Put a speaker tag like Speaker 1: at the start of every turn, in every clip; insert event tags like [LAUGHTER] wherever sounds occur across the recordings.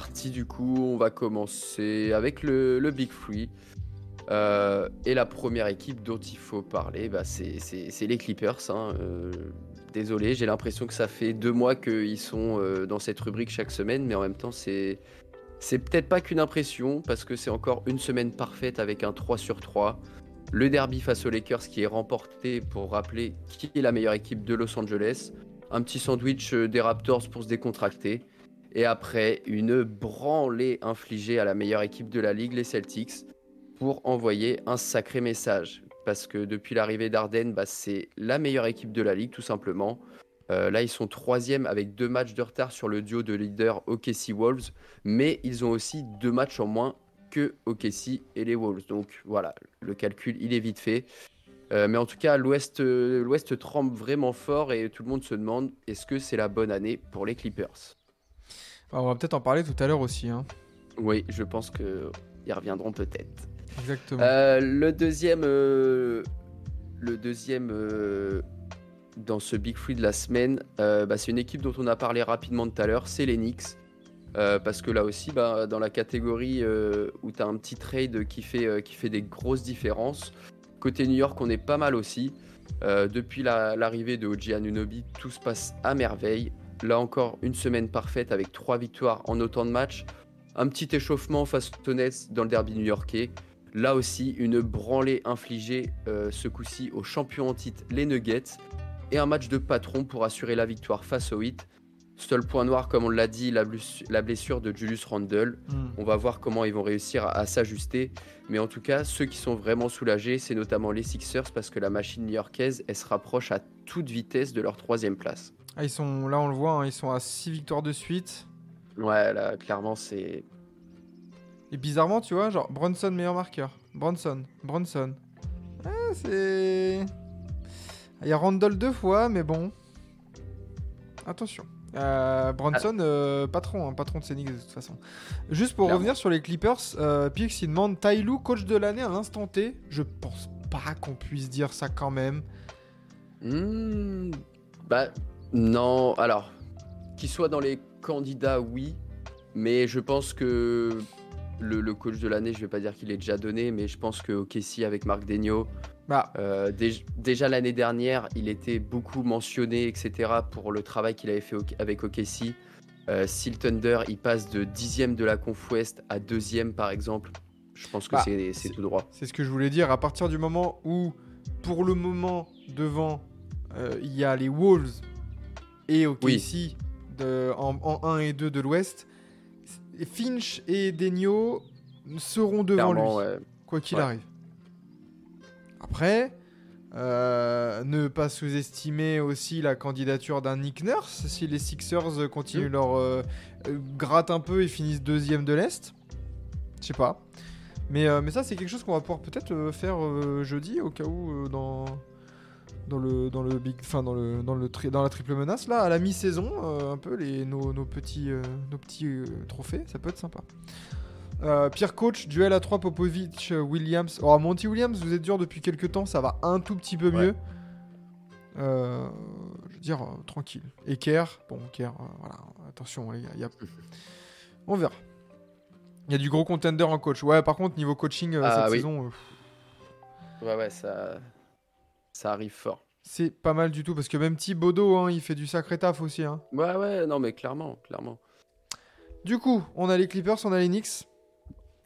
Speaker 1: Parti du coup. On va commencer avec le, Big Free. Euh, et la première équipe dont il faut parler, bah, c'est les Clippers. hein. Euh, désolé, j'ai l'impression que ça fait deux mois qu'ils sont euh, dans cette rubrique chaque semaine, mais en même temps, c'est peut-être pas qu'une impression, parce que c'est encore une semaine parfaite avec un 3 sur 3. Le derby face aux Lakers qui est remporté pour rappeler qui est la meilleure équipe de Los Angeles. Un petit sandwich des Raptors pour se décontracter. Et après, une branlée infligée à la meilleure équipe de la ligue, les Celtics, pour envoyer un sacré message. Parce que depuis l'arrivée d'Arden, bah, c'est la meilleure équipe de la ligue, tout simplement. Euh, là, ils sont troisième avec deux matchs de retard sur le duo de leaders OKC Wolves, mais ils ont aussi deux matchs en moins que OKC et les Wolves. Donc voilà, le calcul, il est vite fait. Euh, mais en tout cas, l'Ouest euh, l'Ouest tremble vraiment fort et tout le monde se demande est-ce que c'est la bonne année pour les Clippers?
Speaker 2: On va peut-être en parler tout à l'heure aussi. hein.
Speaker 1: Oui, je pense qu'ils reviendront peut-être.
Speaker 2: Exactement.
Speaker 1: Euh, le deuxième, euh, le deuxième euh, dans ce Big Free de la semaine, bah, c'est une équipe dont on a parlé rapidement tout à l'heure, c'est les Knicks. Euh, parce que là aussi, bah, dans la catégorie où tu as un petit trade qui fait, qui fait des grosses différences, côté New York, on est pas mal aussi. Depuis la- l'arrivée de OG Anunoby, tout se passe à merveille. Là encore, une semaine parfaite avec trois victoires en autant de matchs. Un petit échauffement face aux Nets dans le derby new-yorkais. Là aussi, une branlée infligée euh, ce coup-ci aux champions en titre, les Nuggets, et un match de patron pour assurer la victoire face aux Heat. Seul point noir, comme on l'a dit, la, bless- la blessure de Julius Randle.
Speaker 2: Hmm.
Speaker 1: On va voir comment ils vont réussir à, à s'ajuster. Mais en tout cas, ceux qui sont vraiment soulagés, c'est notamment les Sixers, parce que la machine new-yorkaise, elle se rapproche à toute vitesse de leur troisième place.
Speaker 2: Ah, ils sont, là, on le voit, hein, ils sont à 6 victoires de suite.
Speaker 1: Ouais, là, clairement, c'est...
Speaker 2: Et bizarrement, tu vois, genre Bronson meilleur marqueur. Bronson, Bronson. Ah, c'est. Il y a Randall deux fois, mais bon. Attention. Euh, Bronson, euh, patron, hein, patron de Scénic de toute façon. Juste pour
Speaker 1: Clairement.
Speaker 2: revenir sur les Clippers, euh, Pix il demande Tyloo, coach de l'année à l'instant T? Je pense pas qu'on puisse dire ça quand même.
Speaker 1: Hmm, bah non, alors qu'il soit dans les candidats, oui, mais je pense que le, le coach de l'année, je vais pas dire qu'il est déjà donné, mais je pense que OKC avec Marc Degno,
Speaker 2: Bah,
Speaker 1: euh, déj- déjà l'année dernière, il était beaucoup mentionné, etc. pour le travail qu'il avait fait avec OKC. Euh, si le Thunder, il passe de dixième de la Conf Ouest à deuxième, par exemple, je pense que
Speaker 2: Bah,
Speaker 1: c'est- tout droit.
Speaker 2: C'est ce que je voulais dire. À partir du moment où, pour le moment, devant, euh, il y a les Wolves et OKC
Speaker 1: Oui.
Speaker 2: de, en, en 1 et 2 de l'Ouest, Finch et Denio seront devant lui,
Speaker 1: Clairement, ouais.
Speaker 2: quoi qu'il
Speaker 1: Ouais.
Speaker 2: arrive. Après, euh, ne pas sous-estimer aussi la candidature d'un Nick Nurse si les Sixers continuent
Speaker 1: Mm.
Speaker 2: leur euh, euh, gratte un peu et finissent deuxième de l'Est. Je sais pas. Mais, euh, mais ça, c'est quelque chose qu'on va pouvoir peut-être faire jeudi, au cas où, dans, dans, le, dans, le big, enfin, dans, le, dans, le tri- dans la triple menace, là, à la mi-saison, euh, un peu les, nos, nos petits, euh, nos petits euh, trophées, ça peut être sympa. Pierre Coach, duel à 3 Popovic, Williams. Oh, Monty Williams, vous êtes dur depuis quelques temps, ça va un tout petit peu
Speaker 1: Ouais.
Speaker 2: mieux. Je veux dire, tranquille. Et Kerr, bon, Kerr, voilà, attention, les gars, il y a... [LAUGHS] on verra. Il y a du gros contender en coach. Ouais, par contre, niveau coaching,
Speaker 1: Ah
Speaker 2: cette
Speaker 1: oui.
Speaker 2: saison,
Speaker 1: Ouais, ouais, ça, ça arrive fort.
Speaker 2: c'est pas mal du tout, parce que même Thibodeau, hein, il fait du sacré taf aussi. Hein.
Speaker 1: Ouais, ouais, non, mais clairement, clairement.
Speaker 2: Du coup, on a les Clippers, on a les Knicks.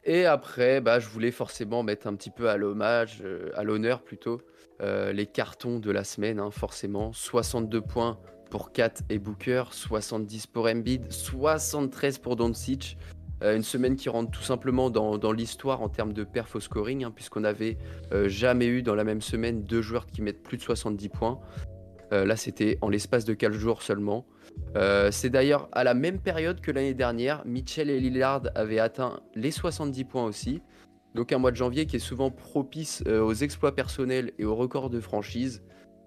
Speaker 1: Et après, bah, je voulais forcément mettre un petit peu à l'hommage, euh, à l'honneur plutôt, euh, les cartons de la semaine, hein, forcément. 62 points pour Kat et Booker, 70 pour Embiid, 73 pour Doncic. Euh, une semaine qui rentre tout simplement dans, l'histoire en termes de perf au scoring, hein, puisqu'on n'avait euh, jamais eu dans la même semaine deux joueurs qui mettent plus de 70 points. Euh, là, c'était en l'espace de 4 jours seulement. C'est d'ailleurs à la même période que l'année dernière, Mitchell et Lillard avaient atteint les 70 points aussi. Donc un mois de janvier qui est souvent propice aux exploits personnels et aux records de franchise.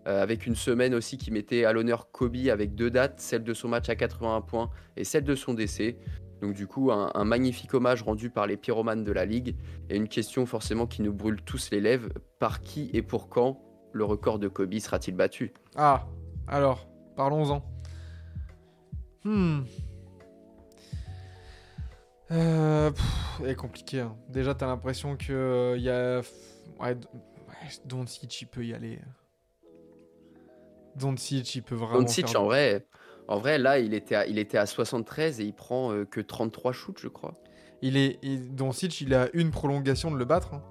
Speaker 1: Avec une semaine aussi qui mettait à l'honneur Kobe avec deux dates, celle de son match à 81 points et celle de son décès. Donc du coup, un, un magnifique hommage rendu par les pyromanes de la Ligue. Et une question forcément qui nous brûle tous les lèvres. Par qui et pour quand le record de Kobe sera-t-il battu?
Speaker 2: Ah, alors, parlons-en. Hmm. Euh, pff, est compliqué. hein. Déjà, t'as l'impression que il y a. Ouais, Doncic, il peut y aller. Doncic, il peut vraiment.
Speaker 1: Doncic,
Speaker 2: faire-
Speaker 1: en vrai, en vrai, là, il était à, il était à 73 et il prend euh, que 33 shoots, je crois.
Speaker 2: Il est, il- Doncic, il a une prolongation de le battre. hein.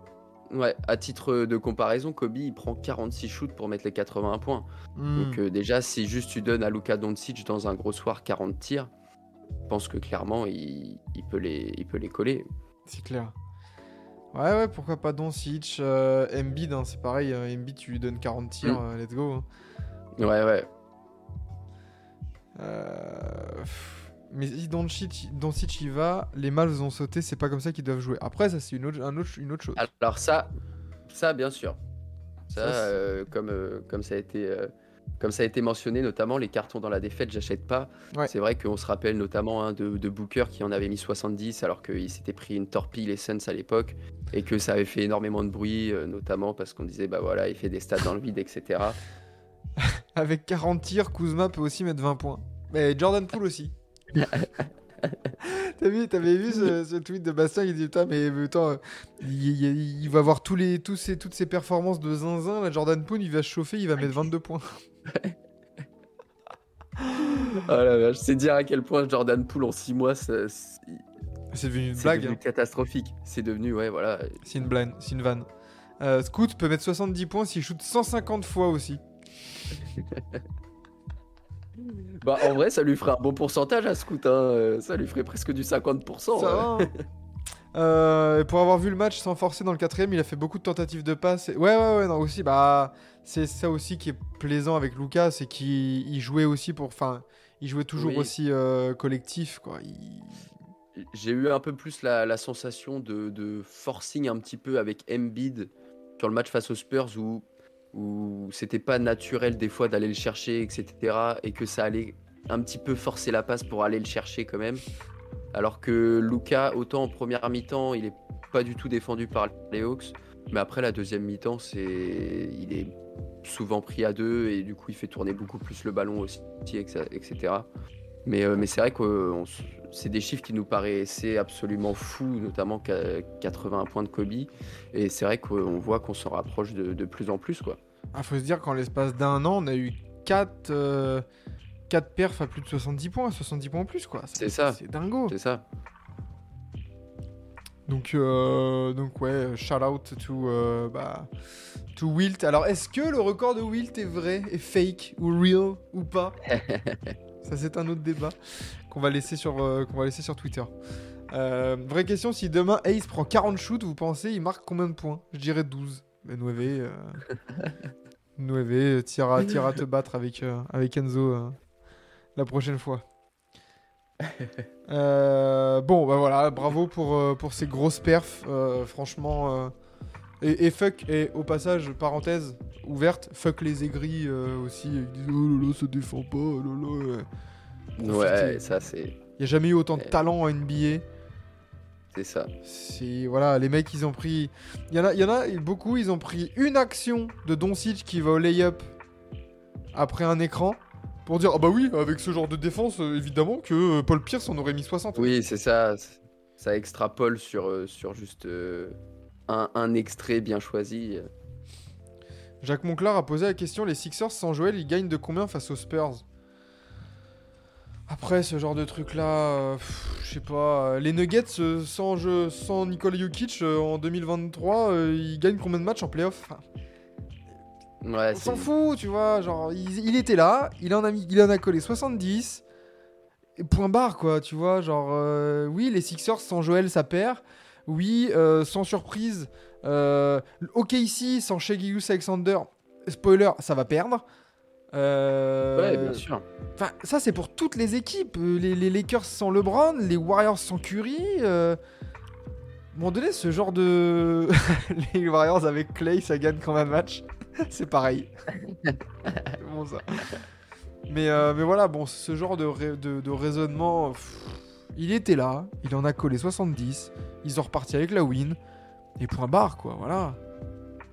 Speaker 1: Ouais, à titre de comparaison, Kobe, il prend 46 shoots pour mettre les 81 points.
Speaker 2: Hmm.
Speaker 1: Donc euh, déjà, si juste tu donnes à Luka Doncic dans un gros soir 40 tirs, je pense que clairement, il, il peut, les, il peut les coller.
Speaker 2: C'est clair. Ouais, ouais, pourquoi pas Doncic, euh, Embiid, hein, c'est pareil. euh, Embiid, tu lui donnes 40 tirs,
Speaker 1: Mm.
Speaker 2: euh, let's go. hein.
Speaker 1: Ouais, ouais.
Speaker 2: Euh, Mais si Doncic, y va, les Mavs ont sauté, c'est pas comme ça qu'ils doivent jouer. Après, ça, c'est une autre, un autre, une autre chose.
Speaker 1: Alors ça, ça bien sûr. Ça, euh, comme, euh, comme, ça a été, euh, comme ça a été mentionné, notamment les cartons dans la défaite, j'achète pas.
Speaker 2: Ouais.
Speaker 1: C'est vrai qu'on se rappelle notamment hein, de, de Booker qui en avait mis 70 alors qu'il s'était pris une torpille les Suns à l'époque et que ça avait fait énormément de bruit, notamment parce qu'on disait bah voilà, il fait des stats dans le vide, etc. [LAUGHS]
Speaker 2: Avec 40 tirs, Kuzma peut aussi mettre 20 points. Mais Jordan Poole aussi. [LAUGHS] T'as vu, t'avais vu ce, ce tweet de Bastien il dit putain mais euh, il, il- il va avoir tous les, tous ses, toutes ses performances de zinzin, là Jordan Poole il va se chauffer, il va mettre 22 points. [LAUGHS]
Speaker 1: Oh la vache, c'est dire à quel point Jordan Poole en 6 mois, c'est
Speaker 2: C'est devenu une
Speaker 1: c'est
Speaker 2: blague,
Speaker 1: devenu
Speaker 2: hein.
Speaker 1: catastrophique. C'est devenu, ouais, voilà.
Speaker 2: c'est une blague, c'est une vanne. Euh, Scoot peut mettre 70 points s'il shoot 150 fois aussi. [LAUGHS]
Speaker 1: Bah, en vrai, ça lui ferait un bon pourcentage à Scoot. Hein. euh, Ça lui ferait presque du 50%.
Speaker 2: Ça
Speaker 1: ouais.
Speaker 2: va, hein. [LAUGHS] Euh, et pour avoir vu le match sans forcer dans le quatrième, il a fait beaucoup de tentatives de passe. Et- Ouais, ouais, ouais, non, aussi, bah, c'est ça aussi qui est plaisant avec Lucas, c'est qu'il il jouait aussi pour, enfin, il jouait toujours
Speaker 1: Oui.
Speaker 2: aussi euh, collectif, quoi. Il-
Speaker 1: J'ai eu un peu plus la, la sensation de, de forcing un petit peu avec Embiid sur le match face aux Spurs où, où c'était pas naturel des fois d'aller le chercher, etc. Et que ça allait un petit peu forcer la passe pour aller le chercher quand même. Alors que Luca, autant en première mi-temps, il est pas du tout défendu par les Hawks. Mais après la deuxième mi-temps, c'est il est souvent pris à deux et du coup il fait tourner beaucoup plus le ballon aussi, etc. Mais, euh, mais c'est vrai que c'est des chiffres qui nous paraissaient absolument fous, notamment qu'à 81 points de Kobe. Et c'est vrai qu'on voit qu'on s'en rapproche de, de plus en plus. quoi.
Speaker 2: Ah, faut se dire qu'en l'espace d'un an, on a eu 4 quatre perfs à plus de 70 points, 70 points en plus, quoi.
Speaker 1: C'est ça.
Speaker 2: C'est dingo.
Speaker 1: C'est ça.
Speaker 2: Donc, euh, donc ouais, shout out to, euh, bah, to Wilt. Alors, est-ce que le record de Wilt est vrai, est fake, ou real, ou pas? [LAUGHS] Ça, c'est un autre débat qu'on va laisser sur, euh, qu'on va laisser sur Twitter. Euh, vraie question, si demain Ace prend 40 shoots, vous pensez il marque combien de points? Je dirais 12. Nueve, euh, [LAUGHS] Nueve, tire à te battre avec, euh, avec Enzo euh, la prochaine fois. [LAUGHS] Euh, bon, bah voilà, bravo pour, pour ces grosses perfs. euh, franchement. euh, et, et fuck, et au passage, parenthèse ouverte, fuck les aigris aussi. Ils disent oh là là, ça défend pas, oh là là.
Speaker 1: Ouais, ça c'est
Speaker 2: Il n'y a jamais eu autant de talent en NBA.
Speaker 1: C'est ça.
Speaker 2: C'est voilà, les mecs ils ont pris. Il y en a, il y en a beaucoup, ils ont pris une action de Doncic qui va au lay-up après un écran pour dire ah bah oui, avec ce genre de défense, euh, évidemment que euh, Paul Pierce en aurait mis 60.
Speaker 1: Oui, c'est ça. Ça extrapole sur, euh, sur juste un, un extrait bien choisi.
Speaker 2: Jacques Monclar a posé la question les Sixers sans Joel, ils gagnent de combien face aux Spurs? Après ce genre de truc là, je sais pas. euh, Les Nuggets euh, sans jeu, sans Nikola Jokic euh, en 2023, euh, ils gagnent combien de matchs en playoff? Enfin,
Speaker 1: Ouais,
Speaker 2: On s'en fout, tu vois. Genre, il, il était là, il en a mis, il en a collé 70. Et point barre, quoi, tu vois. Genre, euh, oui, les Sixers sans Joel, ça perd. Oui, euh, sans surprise. Euh, OKC sans Gilgeous Alexander, spoiler, ça va perdre. Euh,
Speaker 1: Ouais, bien sûr.
Speaker 2: Enfin, ça c'est pour toutes les équipes. Euh, Les, les Lakers sans LeBron, les Warriors sans Curry. euh, À un moment donné, ce genre de. [LAUGHS] les Warriors avec Clay, ça gagne quand même un match. [LAUGHS] c'est pareil. [LAUGHS] Bon ça? Mais, euh, mais voilà, bon, ce genre de, de, de raisonnement, pff, il était là, il en a collé 70, ils sont repartis avec la win, et point barre, quoi, voilà.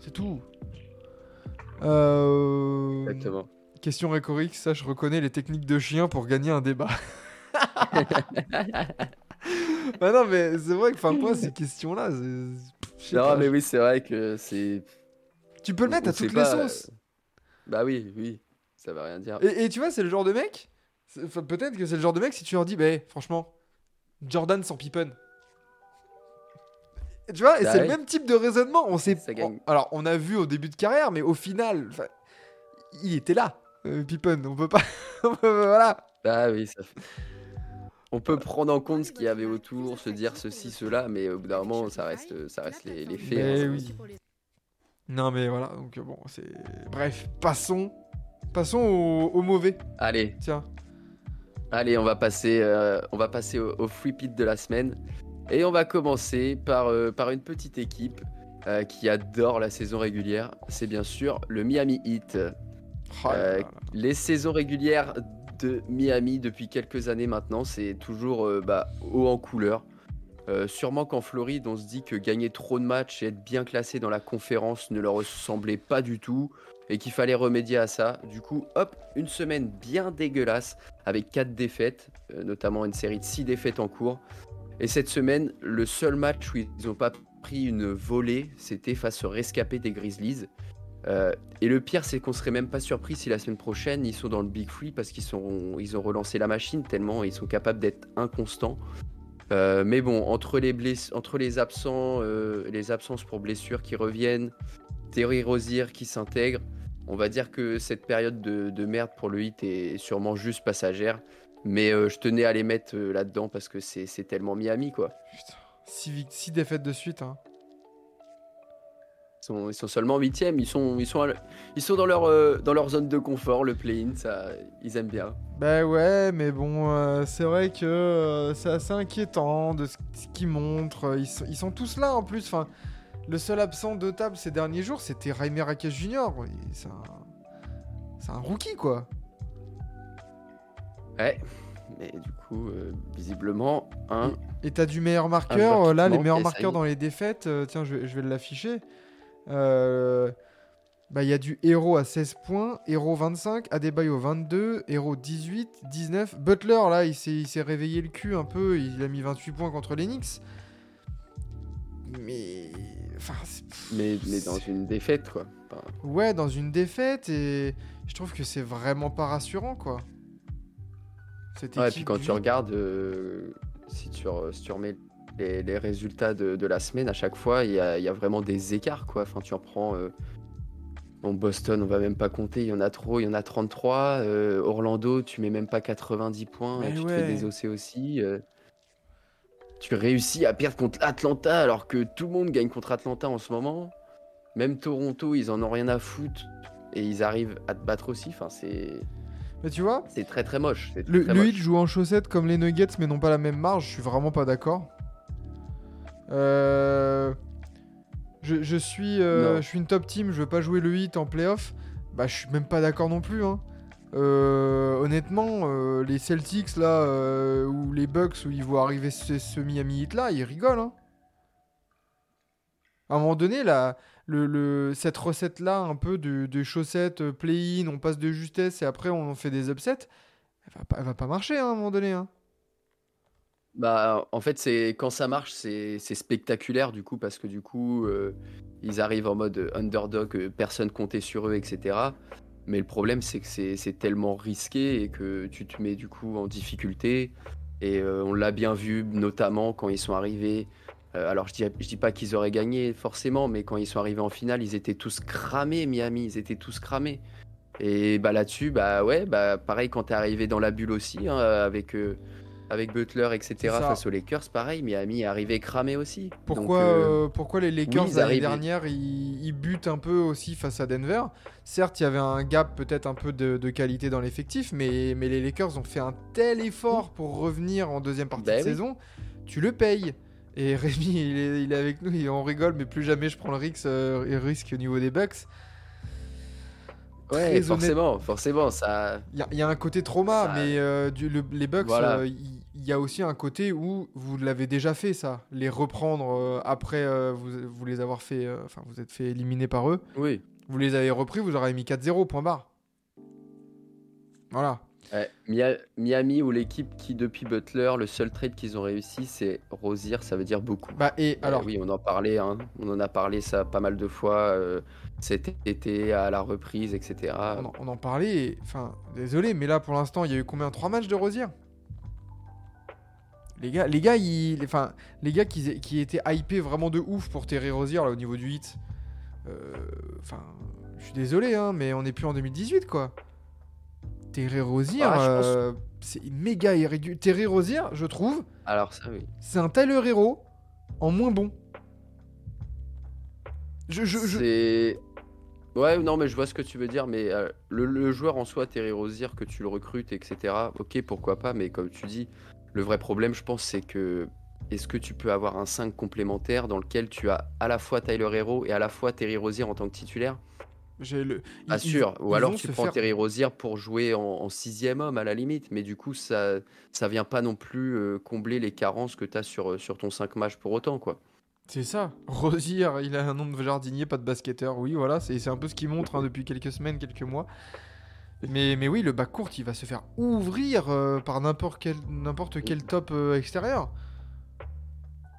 Speaker 2: C'est tout. Euh...
Speaker 1: Exactement.
Speaker 2: Question rhétorique, ça je reconnais les techniques de chien pour gagner un débat. [LAUGHS] bah non mais c'est vrai que enfin moi ces questions-là,
Speaker 1: Non,
Speaker 2: pas,
Speaker 1: mais oui, c'est vrai que c'est.
Speaker 2: tu peux le mettre
Speaker 1: on
Speaker 2: à toutes les
Speaker 1: pas, euh,
Speaker 2: sauces.
Speaker 1: Bah oui, oui, ça veut rien dire.
Speaker 2: Et, et tu vois, c'est le genre de mec, peut-être que c'est le genre de mec si tu leur dis, bah franchement, Jordan sans Pippen. Tu vois, et
Speaker 1: Bah
Speaker 2: c'est le même type de raisonnement. On sait, on- alors on a vu au début de carrière, mais au final, il était là, Pippen. On peut pas, [LAUGHS] on peut- voilà.
Speaker 1: Bah oui, ça fait. On peut prendre en compte ce qu'il y avait autour, se dire ceci, cela, mais au bout d'un moment, ça reste, ça reste les, les faits.
Speaker 2: Mais
Speaker 1: hein.
Speaker 2: oui. Non mais voilà, donc euh, bon, c'est. Bref, passons. Passons au, au mauvais.
Speaker 1: Allez,
Speaker 2: Tiens.
Speaker 1: allez, on va passer, euh, on va passer au, au free pit de la semaine. Et on va commencer par, euh, par une petite équipe euh, qui adore la saison régulière. C'est bien sûr le Miami Heat.
Speaker 2: Oh là
Speaker 1: Euh,
Speaker 2: là là.
Speaker 1: Les saisons régulières de Miami depuis quelques années maintenant, c'est toujours euh, bah, haut en couleur. Euh, sûrement qu'en Floride, on se dit que gagner trop de matchs et être bien classé dans la conférence ne leur ressemblait pas du tout et qu'il fallait remédier à ça. Du coup, hop, une semaine bien dégueulasse avec 4 défaites, euh, notamment une série de 6 défaites en cours. Et cette semaine, le seul match où ils n'ont pas pris une volée, c'était face au rescapé des Grizzlies. Euh, et le pire, c'est qu'on serait même pas surpris si la semaine prochaine ils sont dans le Big Free parce qu'ils ils ont relancé la machine tellement ils sont capables d'être inconstants. Euh, mais bon, entre les, bless- entre les absents, euh, les absences pour blessures qui reviennent, Terry Rozier qui s'intègre, on va dire que cette période de, de merde pour le hit est sûrement juste passagère. Mais je tenais à les mettre là-dedans parce que c'est tellement Miami quoi.
Speaker 2: Putain, six, vic- six défaites de suite. Hein.
Speaker 1: Ils sont, ils sont seulement huitièmes, ils sont, ils sont, à- ils sont dans, leur, euh, dans leur zone de confort, le play-in, ça, ils aiment bien.
Speaker 2: Bah ouais, mais bon, euh, c'est vrai que euh, c'est assez inquiétant de ce, ce qu'ils montrent. Ils sont, ils sont tous là en plus. Enfin, le seul absent de table ces derniers jours, c'était Raquez Jr. Et C'est un, c'est un rookie quoi.
Speaker 1: Ouais, mais du coup, visiblement, un.
Speaker 2: Et t'as du meilleur marqueur. là, les meilleurs marqueurs dans les défaites. tiens, je, je vais l'afficher. Euh, Bah, il y a du Hero à 16 points, Hero 25, Adebayo 22, Hero 18, 19. Butler, là, il s'est il s'est réveillé le cul un peu. Il a mis 28 points contre les Knicks. Mais. Enfin,
Speaker 1: Mais, mais dans une défaite, quoi. Enfin,
Speaker 2: ouais, dans une défaite. Et je trouve que c'est vraiment pas rassurant, quoi. Cette
Speaker 1: ouais, et puis quand tu regardes, euh, si, tu, si tu remets les, les résultats de, de la semaine, à chaque fois, il y a, il y a vraiment des écarts, quoi. Enfin, tu en prends. euh, Bon, Boston, on va même pas compter, il y en a trop, il y en a 33. euh, Orlando, tu mets même pas 90 points, et tu te
Speaker 2: ouais.
Speaker 1: fais désosser aussi. euh. tu réussis à perdre contre Atlanta alors que tout le monde gagne contre Atlanta en ce moment. Même Toronto, ils en ont rien à foutre et ils arrivent à te battre aussi. Enfin, c'est
Speaker 2: Mais tu vois,
Speaker 1: c'est très très moche.
Speaker 2: Le,
Speaker 1: très moche.
Speaker 2: Heat joue en chaussettes comme les Nuggets, mais n'ont pas la même marge. Je suis vraiment pas d'accord. Euh, Je, je suis, euh, je suis une top team. Je veux pas jouer le Heat en playoff. Bah, je suis même pas d'accord non plus. hein. Euh, honnêtement, euh, les Celtics là, euh, ou les Bucks où ils voient arriver ce, ce Miami Heat là, ils rigolent. hein. À un moment donné, là, le, le- cette recette là, un peu de, de chaussettes play-in, on passe de justesse et après on fait des upsets elle va pas, elle va pas marcher hein, à un moment donné. hein.
Speaker 1: Bah, en fait, c'est quand ça marche, c'est spectaculaire du coup parce que du coup, euh, ils arrivent en mode underdog, euh, personne comptait sur eux, etc. Mais le problème, c'est que c'est tellement risqué et que tu te mets du coup en difficulté. Et euh, on l'a bien vu, notamment quand ils sont arrivés. alors, je dis, dis pas qu'ils auraient gagné forcément, mais quand ils sont arrivés en finale, ils étaient tous cramés, Miami, ils étaient tous cramés. Et bah là-dessus, bah ouais, bah pareil quand t'es arrivé dans la bulle aussi, hein, avec. Avec Butler, etc. Face aux Lakers, pareil, Miami est arrivé cramé aussi.
Speaker 2: Pourquoi,
Speaker 1: Donc, euh,
Speaker 2: euh, pourquoi les Lakers
Speaker 1: oui,
Speaker 2: l'année
Speaker 1: arrivent-
Speaker 2: dernière ils, ils butent un peu aussi face à Denver? Certes, il y avait un gap peut-être un peu de, de qualité dans l'effectif, mais, mais les Lakers ont fait un tel effort pour revenir en deuxième partie
Speaker 1: Bah
Speaker 2: de
Speaker 1: oui.
Speaker 2: saison, tu le payes. Et [LAUGHS] Rémi, il est, il est avec nous et on rigole, mais plus jamais je prends le risque, euh, le risque au niveau des Bucks.
Speaker 1: Ouais, forcément, forcément, ça.
Speaker 2: Il y, a- il y a un côté trauma,
Speaker 1: Ça-
Speaker 2: mais euh, du- le- les Bucks,
Speaker 1: Voilà.
Speaker 2: euh, il y, a aussi un côté où vous l'avez déjà fait, ça. Les reprendre euh, après vous, vous les avoir fait, enfin vous êtes fait éliminer par eux.
Speaker 1: Oui.
Speaker 2: Vous les avez repris, vous aurez mis 4-0, point barre. Voilà.
Speaker 1: Ouais, Mia- Miami ou l'équipe qui, depuis Butler, le seul trade qu'ils ont réussi, c'est Rosier, ça veut dire beaucoup.
Speaker 2: Bah, et
Speaker 1: Euh,
Speaker 2: alors,
Speaker 1: oui, on en parlait, hein. on en a parlé ça pas mal de fois euh, cet été à la reprise, etc.
Speaker 2: on, en, on en parlait, enfin, désolé, mais là pour l'instant, il y a eu combien? 3 matchs de Rosier les gars, les gars, ils- les, enfin, les gars qui, qui étaient hypés vraiment de ouf pour Terry Rosier là, au niveau du hit. euh, Enfin, je suis désolé, hein, mais on n'est plus en 2018 quoi. Terry Rosier,
Speaker 1: Ah,
Speaker 2: euh, c'est méga irrégulier. Terry Rosier, je trouve,
Speaker 1: Alors ça, oui.
Speaker 2: c'est un Tyler Hero en moins bon. Je, je, je-
Speaker 1: C'est. Ouais, non, mais je vois ce que tu veux dire, mais euh, le, le joueur en soi, Terry Rozier, que tu le recrutes, etc., ok, pourquoi pas, mais comme tu dis, le vrai problème, je pense, c'est que est-ce que tu peux avoir un 5 complémentaire dans lequel tu as à la fois Tyler Hero et à la fois Terry Rozier en tant que titulaire?
Speaker 2: Le.
Speaker 1: Sûr. Ou alors tu prends
Speaker 2: faire-
Speaker 1: Terry Rozier pour jouer en, en sixième homme à la limite, mais du coup, ça ça vient pas non plus euh, combler les carences que tu as sur, euh, sur ton 5 matchs pour autant, quoi.
Speaker 2: C'est ça. Rosier, il a un nom de jardinier, pas de basketteur. Oui, voilà, c'est un peu ce qu'il montre hein, depuis quelques semaines, quelques mois. Mais, mais oui, le bac court, il va se faire ouvrir euh, par n'importe quel, n'importe quel top euh, extérieur.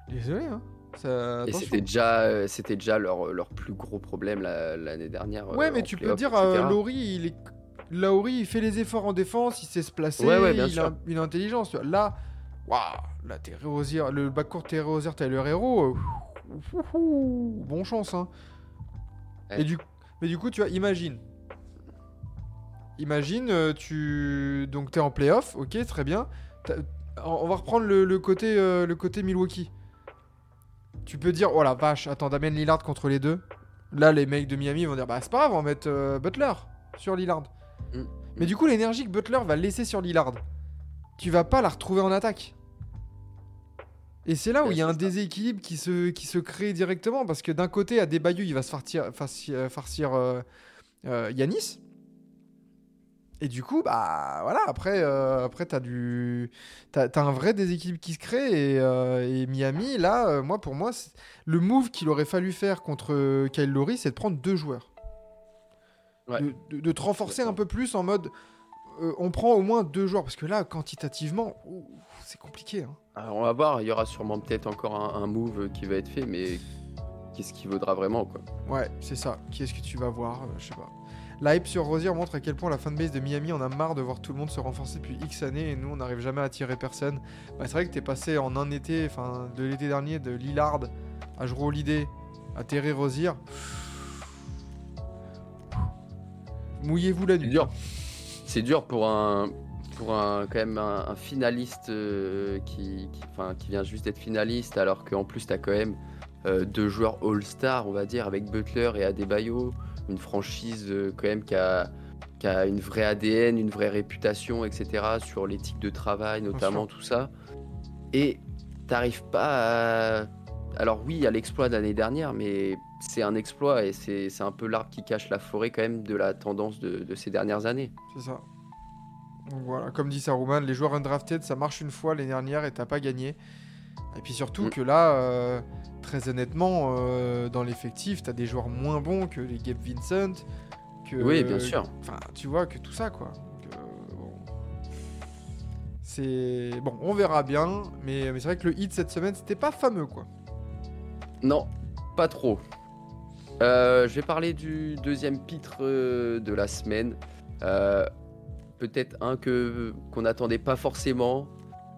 Speaker 2: Désolé, hein. Ça,
Speaker 1: Et c'était déjà, euh, c'était déjà leur, leur plus gros problème la- l'année dernière.
Speaker 2: Ouais,
Speaker 1: euh,
Speaker 2: mais tu peux dire, euh, Laurie, il est... Laurie, il fait les efforts en défense, il sait se placer,
Speaker 1: Ouais, ouais, bien
Speaker 2: il,
Speaker 1: sûr.
Speaker 2: a une intelligence. Là, waouh, là, le bac court Terry Rozier, t'as le héros. euh, bon chance, hein.
Speaker 1: Ouais.
Speaker 2: Et du, mais du coup, tu vois, imagine. Imagine, euh, tu. Donc, t'es en playoff, ok, très bien. On on va reprendre le, le côté, euh, le côté Milwaukee. Tu peux dire, oh la vache, attends, Damien Lillard contre les deux. Là, les mecs de Miami vont dire, bah c'est pas grave, on va mettre euh, Butler sur Lillard.
Speaker 1: Mm.
Speaker 2: Mais du coup, l'énergie que Butler va laisser sur Lillard, tu vas pas la retrouver en attaque. Et c'est là où
Speaker 1: Ouais,
Speaker 2: il y a un déséquilibre qui se, qui se crée directement, parce que d'un côté, à Bayou, il va se farcir, farcir, farcir euh, euh, Yanis. Et du coup, bah voilà, après, euh, après t'as du, t'as un vrai déséquilibre qui se crée et, euh, et Miami, là, euh, moi pour moi, le move qu'il aurait fallu faire contre euh, Kyle Lowry, c'est de prendre deux joueurs,
Speaker 1: Ouais.
Speaker 2: de, de- de te renforcer un peu plus en mode, on prend au moins deux joueurs parce que là, quantitativement, c'est compliqué. hein.
Speaker 1: Alors, on va voir, il y aura sûrement peut-être encore un, un move qui va être fait, mais qu'est-ce qui vaudra vraiment, quoi.
Speaker 2: Ouais, c'est ça. Qui est-ce que tu vas voir Je sais pas. La hype sur Rosier montre à quel point la fanbase de Miami en a marre de voir tout le monde se renforcer depuis X années et nous on n'arrive jamais à attirer personne. Bah, c'est vrai que t'es passé en un été, enfin de l'été dernier, de Lillard à Holiday à Terry Rosier. Mouillez-vous la
Speaker 1: C'est
Speaker 2: nuit.
Speaker 1: dur. C'est dur pour un, pour un, quand même un, un finaliste euh, qui, qui, enfin, qui vient juste d'être finaliste, alors qu'en plus, tu as quand même euh, deux joueurs All-Star, on va dire, avec Butler et Adebayo, une franchise euh, quand même qui a, qui a une vraie ADN, une vraie réputation, etc., sur l'éthique de travail, notamment, tout ça. Et t'arrives pas à... Alors oui, il y a l'exploit de l'année dernière, mais c'est un exploit et c'est c'est un peu l'arbre qui cache la forêt quand même de la tendance de, de ces dernières années.
Speaker 2: C'est ça. Donc voilà, comme dit Saruman, les joueurs undrafted, ça marche une fois l'année dernière et t'as pas gagné. Et puis surtout
Speaker 1: Mm.
Speaker 2: que là, euh, très honnêtement, euh, dans l'effectif, t'as des joueurs moins bons que les Gabe Vincent. Que,
Speaker 1: Oui, bien sûr.
Speaker 2: Enfin, tu vois, que tout ça, quoi. Bon. C'est. Bon, on verra bien, mais, mais c'est vrai que le hit cette semaine, c'était pas fameux, quoi.
Speaker 1: Non, pas trop. Euh, je vais parler du deuxième pitre de la semaine. Euh, Peut-être un que qu'on n'attendait pas forcément.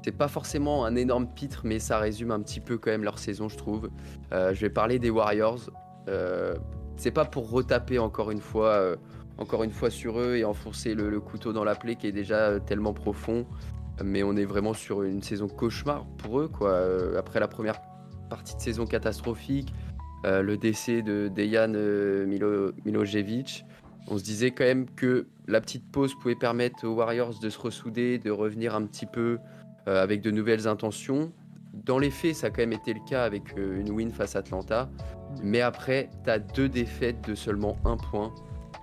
Speaker 1: C'est pas forcément un énorme pitre, mais ça résume un petit peu quand même leur saison, je trouve. Euh, je vais parler des Warriors. Euh, c'est pas pour retaper encore une fois, euh, encore une fois sur eux et enfoncer le, couteau dans la plaie qui est déjà tellement profond. mais on est vraiment sur une saison cauchemar pour eux. Quoi. Après la première partie de saison catastrophique, le décès de Dejan Milo- Milojevic, on se disait quand même que la petite pause pouvait permettre aux Warriors de se ressouder, de revenir un petit peu avec de nouvelles intentions. Dans les faits, ça a quand même été le cas avec euh, une win face à Atlanta. Mais après, tu as deux défaites de seulement un point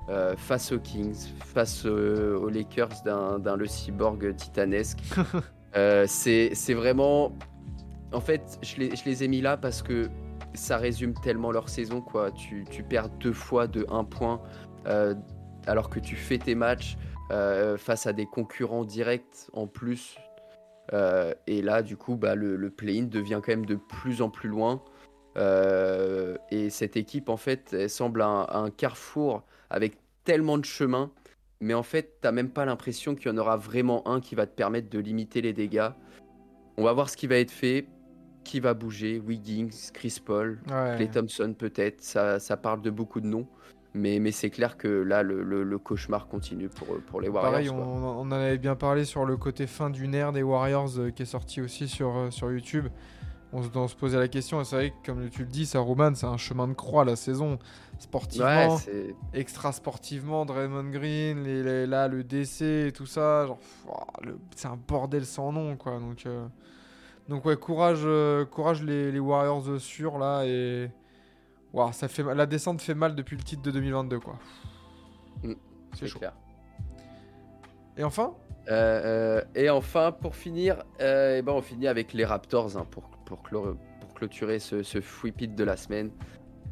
Speaker 1: euh, face aux Kings, face euh, aux Lakers d'un le cyborg titanesque. [LAUGHS] Euh, c'est c'est vraiment. En fait, je les, je les ai mis là parce que ça résume tellement leur saison. quoi. Tu, tu perds deux fois de un point euh, alors que tu fais tes matchs euh, face à des concurrents directs en plus. Euh, et là, du coup, bah, le, le play-in devient quand même de plus en plus loin. Euh, et cette équipe, en fait, elle semble un, un carrefour avec tellement de chemins. Mais en fait, t'as même pas l'impression qu'il y en aura vraiment un qui va te permettre de limiter les dégâts. On va voir ce qui va être fait, qui va bouger? Wiggins, Chris Paul,
Speaker 2: Ouais.
Speaker 1: Clay Thompson peut-être. Ça, ça parle de beaucoup de noms. Mais, mais c'est clair que là, le, le- le cauchemar continue pour, pour les Warriors.
Speaker 2: Pareil, on, en avait bien parlé sur le côté fin du nerf des Warriors euh, qui est sorti aussi sur, euh, sur YouTube. On se, on se posait la question, et c'est vrai que comme tu le dis, ça Roman, c'est un chemin de croix la saison.
Speaker 1: Ouais,
Speaker 2: Sportivement,
Speaker 1: c'est.
Speaker 2: extra sportivement, Draymond Green, les, les- là le décès et tout ça, c'est un bordel sans nom quoi. Donc, euh, donc ouais, courage, courage les, les Warriors sûrs là et ouah, ça fait la descente fait mal depuis le titre de 2022 quoi.
Speaker 1: Mm,
Speaker 2: c'est chaud.
Speaker 1: clair.
Speaker 2: Et enfin,
Speaker 1: Euh, euh, et enfin, pour finir, euh, eh ben, on finit avec les Raptors hein, pour, pour, clôturer ce, ce free pit de la semaine.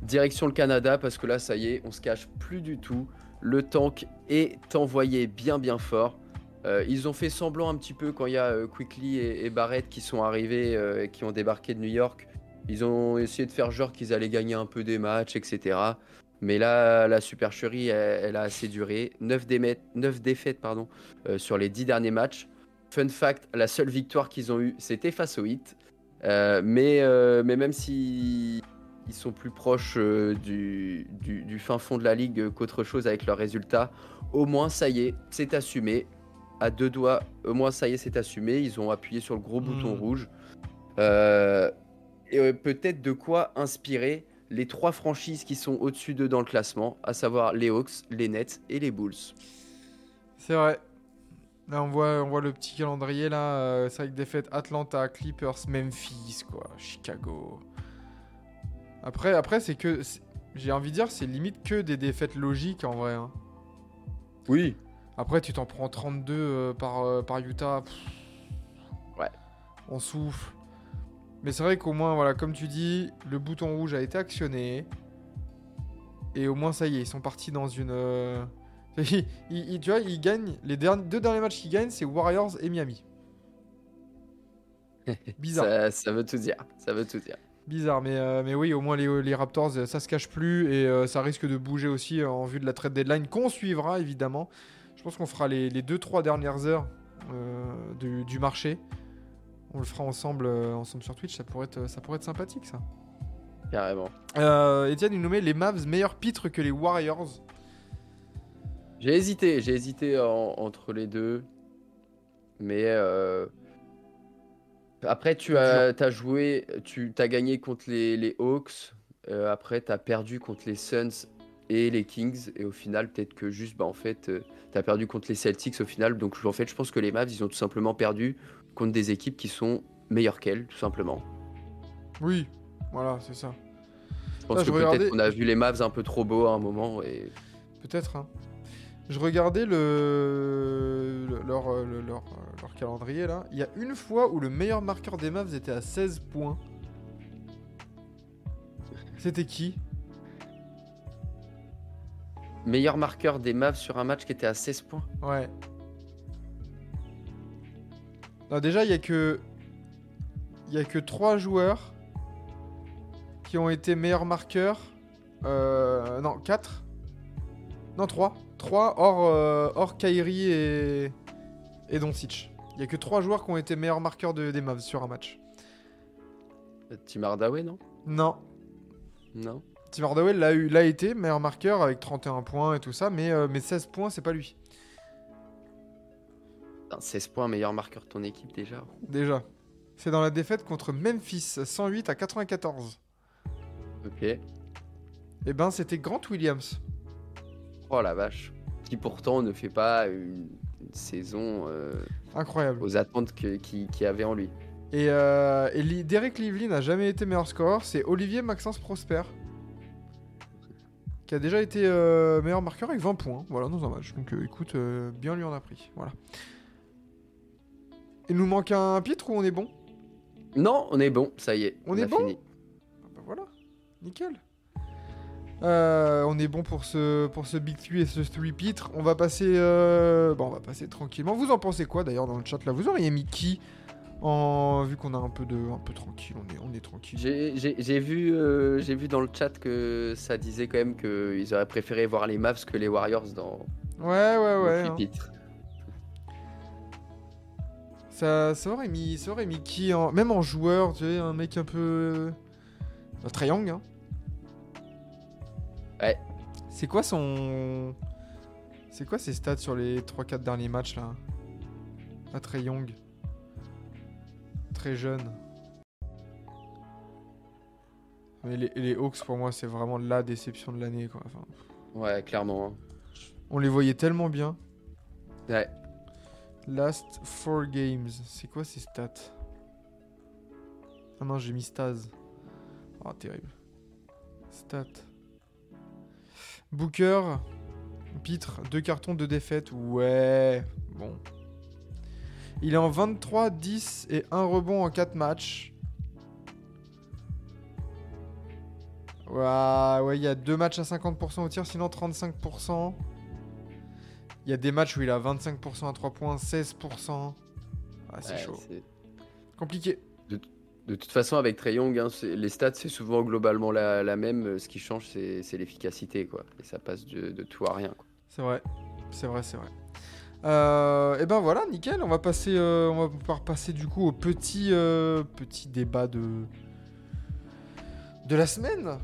Speaker 1: Direction le Canada, parce que là, ça y est, on se cache plus du tout. Le tank est envoyé bien bien fort. Euh, ils ont fait semblant un petit peu quand il y a euh, Quickly et, et Barrett qui sont arrivés, euh, et qui ont débarqué de New York. Ils ont essayé de faire genre qu'ils allaient gagner un peu des matchs, etc. Mais là, la supercherie, elle, elle a assez duré. 9, défaites pardon, euh, sur les 10 derniers matchs. Fun fact, la seule victoire qu'ils ont eue, c'était face au Heat. Euh, mais, euh, mais même si ils sont plus proches euh, du, du- du fin fond de la ligue qu'autre chose avec leurs résultats, au moins ça y est, c'est assumé. À deux doigts, au moins ça y est, c'est assumé. Ils ont appuyé sur le gros bouton
Speaker 2: Mm.
Speaker 1: rouge. Euh, et euh, peut-être de quoi inspirer les trois franchises qui sont au-dessus d'eux dans le classement, à savoir les Hawks, les Nets et les Bulls.
Speaker 2: c'est vrai. Là, on voit, on voit le petit calendrier là. euh, c'est vrai que défaite Atlanta, Clippers, Memphis, quoi, Chicago. Après, après c'est que. J'ai envie de dire, c'est limite que des défaites logiques en vrai. hein.
Speaker 1: Oui,
Speaker 2: Après, tu t'en prends 32 euh, par, euh, par Utah. pff,
Speaker 1: Ouais.
Speaker 2: On souffle. Mais c'est vrai qu'au moins, voilà, comme tu dis, le bouton rouge a été actionné. Et au moins, ça y est, ils sont partis dans une. euh, [LAUGHS] tu vois, ils gagnent. Les deux derniers matchs qu'ils gagnent, c'est Warriors et Miami. [LAUGHS] Bizarre.
Speaker 1: Ça, ça veut tout dire. Ça veut tout dire.
Speaker 2: Bizarre, mais, euh, mais oui, au moins les, les Raptors, euh, ça se cache plus et euh, ça risque de bouger aussi en vue de la trade deadline qu'on suivra évidemment. Je pense qu'on fera les 2-3 dernières heures du, du marché. On le fera ensemble, euh, ensemble sur Twitch, ça pourrait, être, ça pourrait être sympathique ça.
Speaker 1: Carrément.
Speaker 2: Euh, Etienne, il nous met les Mavs meilleurs pitres que les Warriors.
Speaker 1: J'ai hésité, j'ai hésité en- entre les deux. Mais euh, après, tu as, as joué, tu as gagné contre les, les Hawks. Euh, après, tu as perdu contre les Suns et les Kings. Et au final, peut-être que juste, bah, en fait, tu as perdu contre les Celtics au final. Donc, en fait, je pense que les Mavs, ils ont tout simplement perdu contre des équipes qui sont meilleures qu'elles, tout simplement.
Speaker 2: Oui, voilà, c'est ça.
Speaker 1: Je pense que peut-être
Speaker 2: regardais-
Speaker 1: qu'on a vu les Mavs un peu trop beaux à un moment. Et
Speaker 2: Peut-être. hein. Je regardais le, le- leur, euh, le- leur, euh, leur calendrier là. Il y a une fois où le meilleur marqueur des Mavs était à 16 points. C'était qui?
Speaker 1: Meilleur marqueur des Mavs sur un match qui était à 16 points?
Speaker 2: Ouais. Non, déjà, il y a que. Il y a que 3 joueurs qui ont été meilleurs marqueurs. Euh, non, 4. Non, 3. 3 hors, euh, hors Kyrie et. Et Doncic. Il y a que 3 joueurs qui ont été meilleurs marqueurs de- des Mavs sur un match.
Speaker 1: Tim Hardaway, non?
Speaker 2: Non.
Speaker 1: Non
Speaker 2: Tim Hardaway l'a eu- l'a été, meilleur marqueur avec 31 points et tout ça, mais, euh, mais 16 points, c'est pas lui.
Speaker 1: Putain, 16 points, meilleur marqueur de ton équipe déjà.
Speaker 2: Déjà. C'est dans la défaite contre Memphis, 108 à 94.
Speaker 1: Ok.
Speaker 2: Et ben, c'était Grant Williams.
Speaker 1: Oh la vache. Qui pourtant ne fait pas une, une saison euh,
Speaker 2: Incroyable.
Speaker 1: aux attentes qu'il y avait en lui.
Speaker 2: Et, euh, et Derek Lively n'a jamais été meilleur scoreur, c'est Olivier Maxence Prosper. Qui a déjà été euh, meilleur marqueur avec 20 points, voilà, dans un match. Donc écoute, bien lui en a pris. Voilà. Il nous manque un pitre ou on est bon?
Speaker 1: Non, on est bon, ça y est.
Speaker 2: On est
Speaker 1: a
Speaker 2: bon?
Speaker 1: fini.
Speaker 2: Ah bah voilà, nickel. Euh, on est bon pour ce, pour ce Big 3 et ce 3 pitre. On va passer euh, bon, on va passer tranquillement. Vous en pensez quoi d'ailleurs dans le chat là? Vous auriez mis qui? En vu qu'on a un peu de un peu tranquille, on est on est tranquille.
Speaker 1: J'ai vu, euh, j'ai vu dans le chat que ça disait quand même qu'ils auraient préféré voir les Mavs que les Warriors dans
Speaker 2: Ouais ouais
Speaker 1: le
Speaker 2: ouais. hein.
Speaker 1: pupitre.
Speaker 2: Ça, ça aurait mis ça aurait mis qui en même en joueur, tu sais, un mec un peu un Trae Young, hein.
Speaker 1: Ouais.
Speaker 2: C'est quoi son C'est quoi ses stats sur les 3 4 derniers matchs là? À Trae Young. Très jeune. Mais les, les Hawks pour moi c'est vraiment la déception de l'année quoi. Enfin,
Speaker 1: Ouais, clairement. hein.
Speaker 2: on les voyait tellement bien.
Speaker 1: Ouais.
Speaker 2: Last 4 games. C'est quoi ces stats? Ah non, j'ai mis Staz. Oh, terrible. Stats. Booker. Pitre. Deux cartons de défaite. Ouais. Bon. Il est en 23, 10 et 1 rebond en 4 matchs. Ouais, ouais, il y a deux matchs à 50% au tir, sinon 35%. Il y a des matchs où il a 25% à 3 points, 16%. Ah, c'est
Speaker 1: Ouais,
Speaker 2: chaud.
Speaker 1: c'est-
Speaker 2: Compliqué.
Speaker 1: De toute façon, avec Trey Young, hein, les stats, c'est souvent globalement la, la même. Ce qui change, c'est l'efficacité, quoi. Et ça passe de, de tout à rien, quoi.
Speaker 2: C'est vrai. C'est vrai, c'est vrai. Euh, et ben voilà, nickel. On va passer, euh, on va pouvoir passer du coup au petit, euh, petit débat de de la semaine.